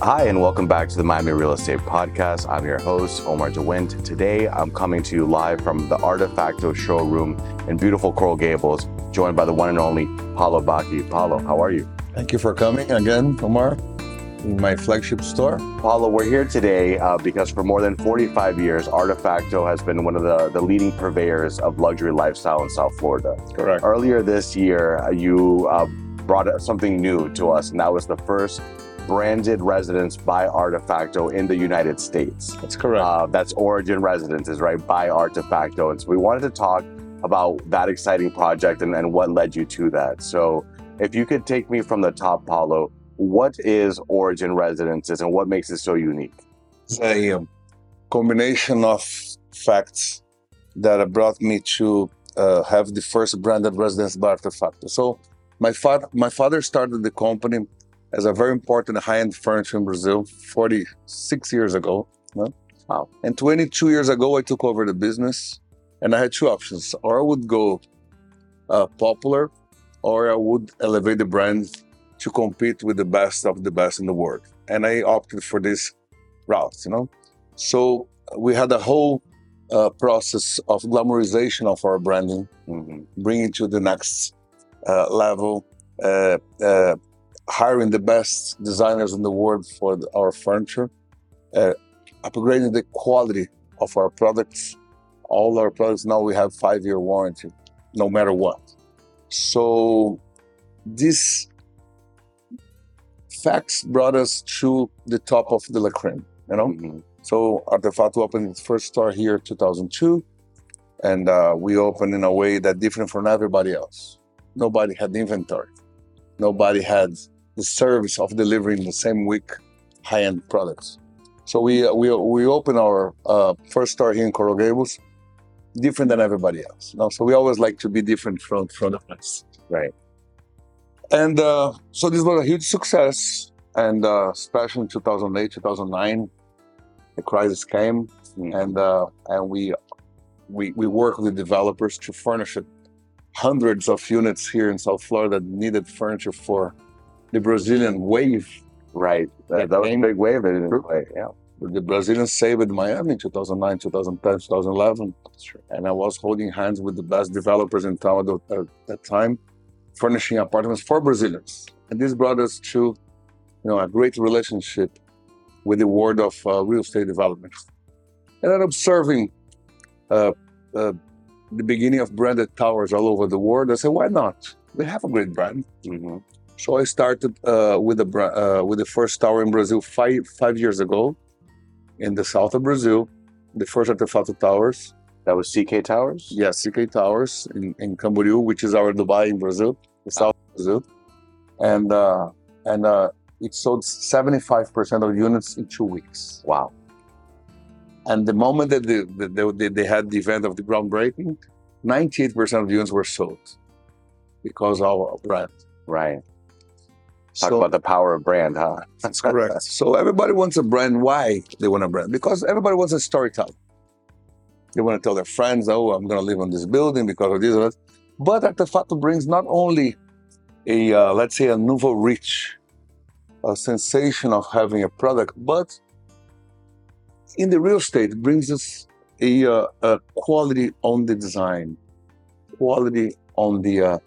Hi, and welcome back to the Miami Real Estate Podcast. I'm your host, Omar De Windt. Today, I'm coming to you live from the Artefacto showroom in beautiful Coral Gables, joined by the one and only Paulo Bacchi. Paulo, how are you? Thank you for coming again, Omar, in my flagship store. Paulo, we're here today uh, because for more than 45 years, Artefacto has been one of the, the leading purveyors of luxury lifestyle in South Florida. Correct. Earlier this year, you uh, brought something new to us, and that was the first branded residence by Artefacto in the United States. That's correct. Uh, that's Origin Residences, right, by Artefacto. And so we wanted to talk about that exciting project and, and what led you to that. So if you could take me from the top, Paulo, what is Origin Residences and what makes it so unique? It's a um, combination of facts that brought me to uh, have the first branded residence by Artefacto. So my, fa- my father started the company as a very important high-end furniture in Brazil 46 years ago. no? Wow. And 22 years ago, I took over the business and I had two options. Or I would go uh, popular or I would elevate the brand to compete with the best of the best in the world. And I opted for this route, you know. So we had a whole uh, process of glamorization of our branding, Mhm. bringing it to the next uh, level, uh, uh, hiring the best designers in the world for the- our furniture, uh, upgrading the quality of our products. All our products now we have five-year warranty, no matter what. So this facts brought us to the top of the La Creme, you know. Mhm. So Artefacto opened its first store here 2002, and uh, we opened in a way that different from everybody else. Nobody had inventory. Nobody had the service of delivering the same week high-end products. So we uh, we we opened our uh, first store here in Coral Gables, different than everybody else. You know? So we always like to be different from from the rest. Right. And uh, so this was a huge success. And uh, especially in 2008, 2009, the crisis came, Mhm. and uh, and we we we worked with developers to furnish it. hundreds of units here in South Florida that needed furniture for the Brazilian wave. Right. That, That was a big wave True. way. Yeah. The Brazilians saved Miami in 2009, 2010, 2011. That's true. and I was holding hands with the best developers in town at that time, furnishing apartments for Brazilians. And this brought us to, you know, a great relationship with the world of uh, real estate development. And then observing uh, uh, the beginning of branded towers all over the world, I said, why not? We have a great brand. Mhm. So I started uh, with the uh, with the first tower in Brazil five five years ago, in the south of Brazil, the first Artefacto Towers. That was CK Towers? Yes, CK Towers in, in Camboriú, which is our Dubai in Brazil, the south of Brazil, and uh, and uh, it sold seventy five percent of units in two weeks. Wow. And the moment that they, they, they- had the event of the groundbreaking, ninety eight percent of the units were sold because of our brand. Right. Talk So- about the power of brand, huh? That's correct. so everybody wants a brand. Why they want a brand? Because everybody wants a storyteller. They want to tell their friends, "Oh, I'm going to live on this building because of this." Or that. But Artefacto brings not only a, uh, let's say, a nouveau rich, a sensation of having a product, but in the real estate it brings us a, uh, a quality on the design, quality on the uh,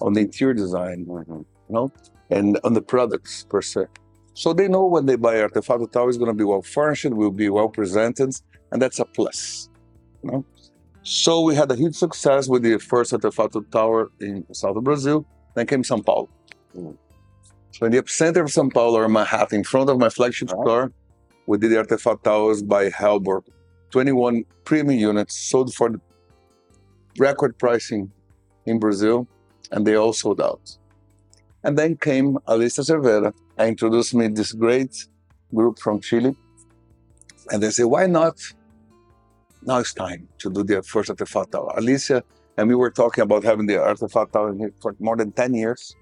on the interior design, Mhm. you know, and on the products per se. So they know when they buy Artefacto Tower is going to be well furnished, will be well presented, and that's a plus. You know? So we had a huge success with the first Artefacto Tower in south of Brazil. Then came São Paulo. Mm. So in the epicenter of São Paulo, or Manhattan, in front of my flagship Alright. store, we did the Artefacto Towers by Halborg. 21 premium units sold for the record pricing in Brazil, and they all sold out. And then came Alicia Cervera and introduced me this great group from Chile. And they said, why not? Now it's time to do the first Artefact Tower. Alicia and we were talking about having the Artefact Tower here for more than 10 years.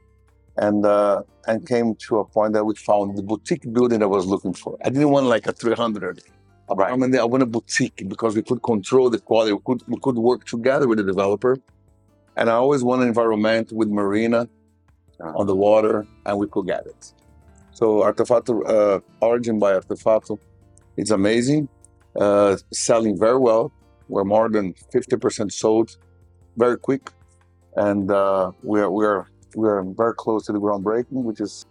And uh, and came to a point that we found the boutique building I was looking for. I didn't want like a 300 apartment. I want a boutique because we could control the quality. We could we could work together with the developer. And I always want an environment with marina. On the water, and we could get it. So Artefacto, uh, Origin by Artefacto, it's amazing, uh, selling very well. We're more than 50% sold, very quick, and uh, we're we're we're very close to the groundbreaking, which is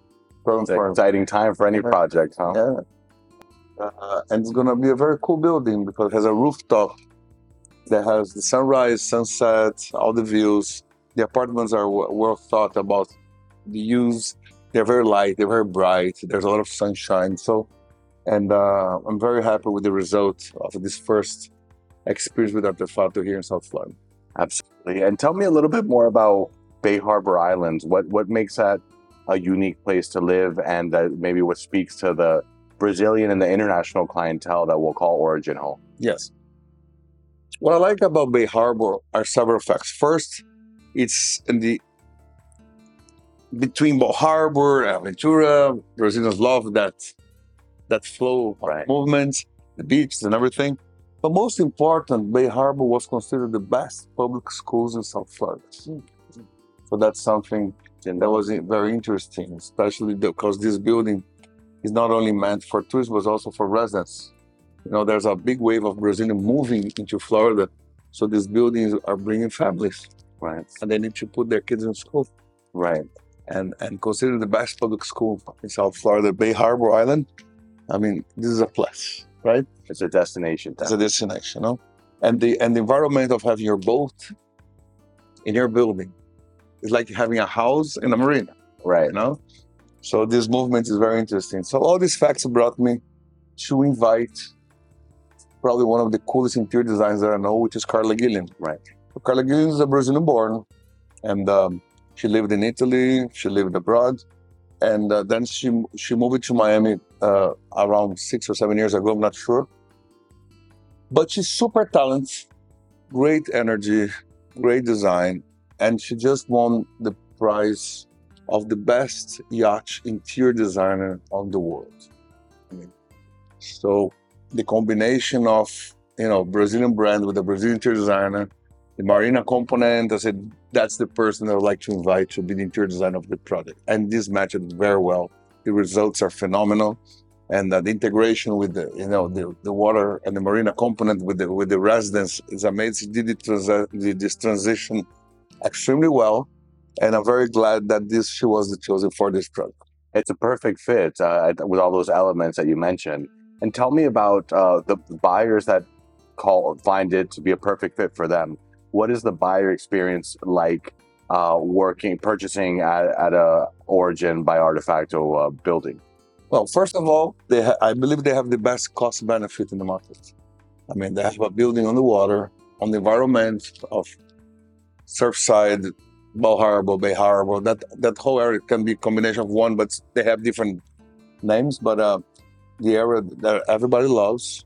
it's an exciting time for any project, huh? Yeah. Uh, and it's gonna be a very cool building because it has a rooftop that has the sunrise, sunset, all the views. The apartments are well thought about. The use they're very light, they're very bright. There's a lot of sunshine. So, and uh, I'm very happy with the result of this first experience with Artefacto here in South Florida. Absolutely. And tell me a little bit more about Bay Harbor Islands. What what makes that a unique place to live, and that maybe what speaks to the Brazilian and the international clientele that we'll call Origin home. Yes. What I like about Bay Harbor are several facts. First, it's in the between Bal Harbour and Aventura. Brazilians love that that flow of Right. movements, the beaches and everything. But most important, Bay Harbor was considered the best public schools in South Florida. So that's something that was very interesting, especially because this building is not only meant for tourists, but also for residents. You know, there's a big wave of Brazilians moving into Florida. So these buildings are bringing families Right. and they need to put their kids in school Right. And and consider the best public school in South Florida, Bay Harbor Island. I mean, this is a plus, right? It's a destination. It's a destination, no? And the and the environment of having your boat in your building is like having a house in a marina, Right. you know? So this movement is very interesting. So all these facts brought me to invite probably one of the coolest interior designers that I know, which is Carla Gillian. Right. So Carla Gillian is a Brazilian born, and um, she lived in Italy. She lived abroad, and uh, then she she moved to Miami uh, around six or seven years ago. I'm not sure, but she's super talented, great energy, great design, and she just won the prize of the best yacht interior designer on the world. I mean, so the combination of you know Brazilian brand with a Brazilian interior designer, the marina component. I said that's the person I would like to invite to be the interior design of the project, and this matched very well. The results are phenomenal, and the integration with the you know the, the water and the marina component with the with the residents is amazing. Did it transi- did this transition extremely well, and I'm very glad that this she was chosen for this project. It's a perfect fit uh, with all those elements that you mentioned. And tell me about uh, the buyers that call find it to be a perfect fit for them. What is the buyer experience like uh, working, purchasing at, at a Origin by Artefacto uh, building? Well, first of all, they ha- I believe they have the best cost benefit in the market. I mean, they have a building on the water, on the environment of Surfside, Bal Harbour, Bay Harbor. That that whole area can be a combination of one, but they have different names. But uh, the area that everybody loves,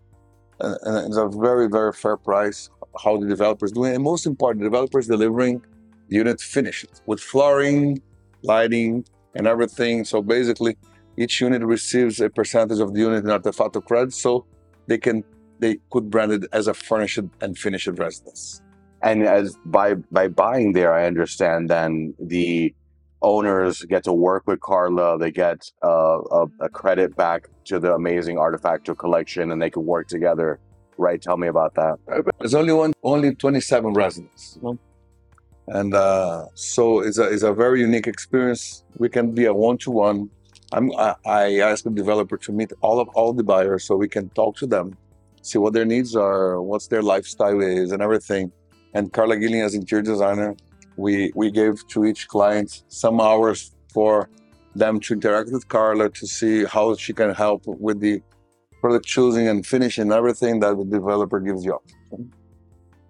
and, and it's a very very fair price. How the developers doing, and most important, the developers delivering the unit finished with flooring, lighting, and everything. So basically, each unit receives a percentage of the unit in Artefacto credit, so they can they could brand it as a furnished and finished residence. And as by by buying there, I understand then the owners get to work with Carla. They get uh, a, a credit back to the amazing Artefacto collection, and they can work together. Right? Tell me about that. There's only one, only 27 residents, you know? and uh, so it's a it's a very unique experience. We can be a one to one. I'm I, I ask the developer to meet all of all the buyers so we can talk to them, see what their needs are, what's their lifestyle is, and everything. And Carla Gillian, as interior designer, we we gave to each client some hours for them to interact with Carla to see how she can help with the product choosing and finishing everything that the developer gives you.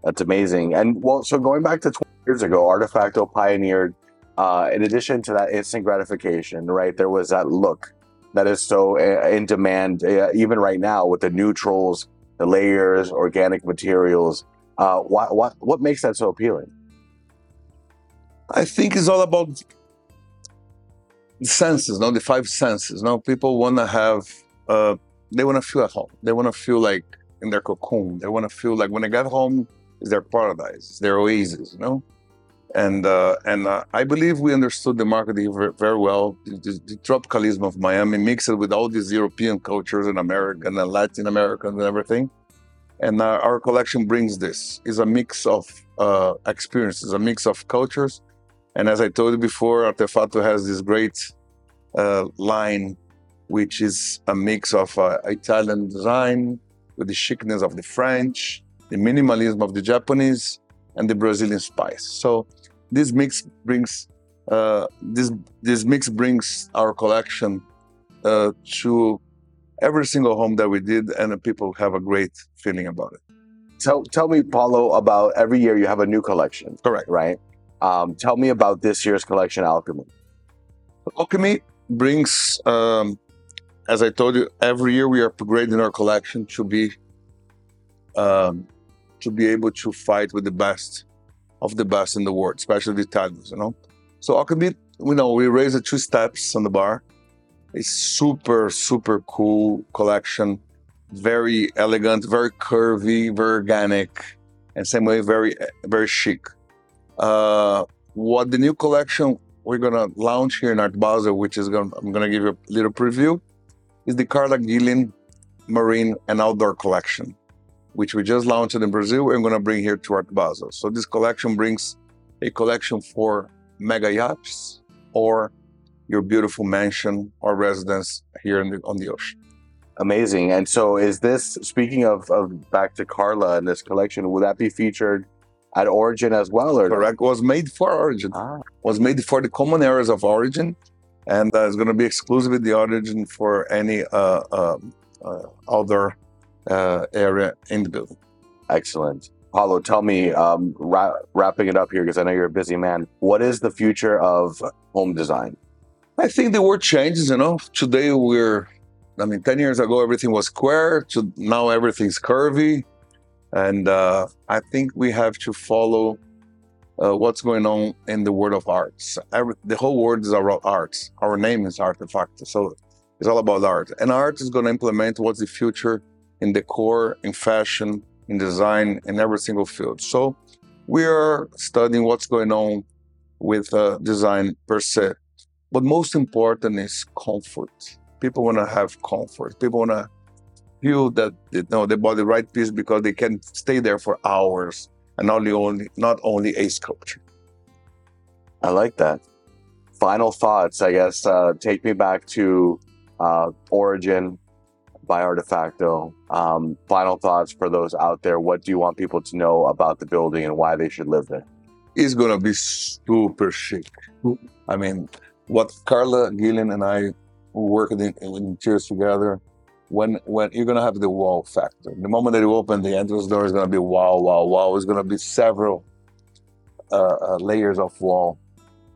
That's amazing. And well, so going back to 20 years ago, Artefacto pioneered, uh, in addition to that instant gratification, right? There was that look that is so uh, in demand, uh, even right now with the neutrals, the layers, organic materials. Uh, what, what, what makes that so appealing? I think it's all about the senses, no, the five senses. No, people want to have, uh, they want to feel at home. They want to feel like in their cocoon. They want to feel like when they get home, it's their paradise, it's their oasis. You know, and uh, and uh, I believe we understood the market very, well. The, the, tropicalism of Miami mixed with all these European cultures and American and Latin American and everything. And uh, our collection brings this. is a mix of uh, experiences, a mix of cultures. And as I told you before, Artefacto has this great uh, line, which is a mix of uh, Italian design with the chicness of the French, the minimalism of the Japanese, and the Brazilian spice. So this mix brings uh, this this mix brings our collection uh, to every single home that we did, and people have a great feeling about it. Tell tell me, Paulo, about every year you have a new collection. Correct. Right. Um, tell me about this year's collection, Alchemy. Alchemy brings, um, as I told you, every year we are upgrading our collection to be um, to be able to fight with the best of the best in the world, especially the Italians, you know. So Alchemy, you know, we raised two steps on the bar. It's super, super cool collection, very elegant, very curvy, very organic, and same way very, very chic. Uh, what the new collection we're gonna launch here in Art Basel, which is gonna I'm gonna give you a little preview, is the Carla Gillian Marine and Outdoor Collection which we just launched in Brazil and we're going to bring here to Art Basel. So this collection brings a collection for mega yachts or your beautiful mansion or residence here the, on the ocean. Amazing. And so is this, speaking of, of back to Carla and this collection, will that be featured at Origin as well? Or Correct. Was made for Origin. Ah. Was made for the common areas of Origin. And uh, it's going to be exclusive with the Origin for any uh, um, uh, other uh, area in the building. Excellent. Paulo, tell me, um, ra- wrapping it up here, because I know you're a busy man, what is the future of home design? I think the world changes, you know. Today we're, I mean, 10 years ago, everything was square. To now everything's curvy. And uh, I think we have to follow uh, what's going on in the world of arts. Every, the whole world is about arts. Our name is Artefact. So it's all about art. And art is going to implement what's the future in decor, in fashion, in design, in every single field. So we are studying what's going on with uh, design per se. But most important is comfort. People want to have comfort. People want to feel that you know they bought the right piece because they can stay there for hours and not only not only a sculpture. I like that. Final thoughts, I guess. Uh, take me back to uh, origin, by Artefacto. Um, final thoughts for those out there. What do you want people to know about the building and why they should live there? It's gonna be super chic. I mean, what Carla Gillen and I worked in, in interiors together. When when you're gonna have the wow factor. The moment that you open the entrance door is gonna be wow, wow, wow. It's gonna be several uh, uh, layers of wall.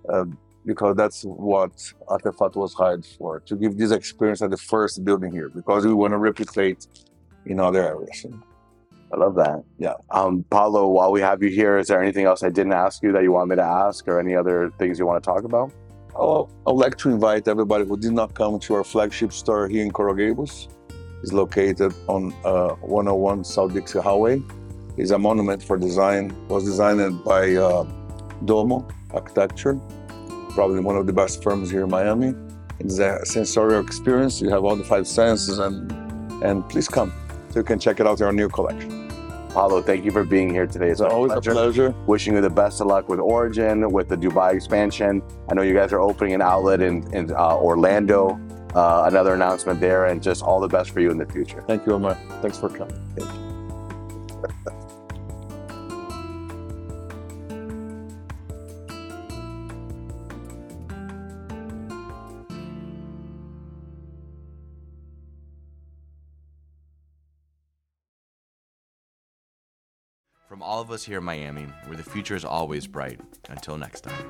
Uh, because that's what Artefact was hired for, to give this experience at the first building here, because we want to replicate in other areas. I love that. Yeah. Um, Paulo, while we have you here, is there anything else I didn't ask you that you want me to ask or any other things you want to talk about? Oh, I'd like to invite everybody who did not come to our flagship store here in Coral Gables. It's located on uh, 101 South Dixie Highway. It's a monument for design. Was designed by uh, Domo Architecture probably one of the best firms here in Miami. It's a sensorial experience. You have all the five senses, and and please come so you can check it out in our new collection. Paulo, thank you for being here today. It's, it's always a pleasure. a pleasure. Wishing you the best of luck with Origin, with the Dubai expansion. I know you guys are opening an outlet in, in uh, Orlando. Uh, another announcement there, and just all the best for you in the future. Thank you, Omar. Thanks for coming. From all of us here in Miami, where the future is always bright. Until next time.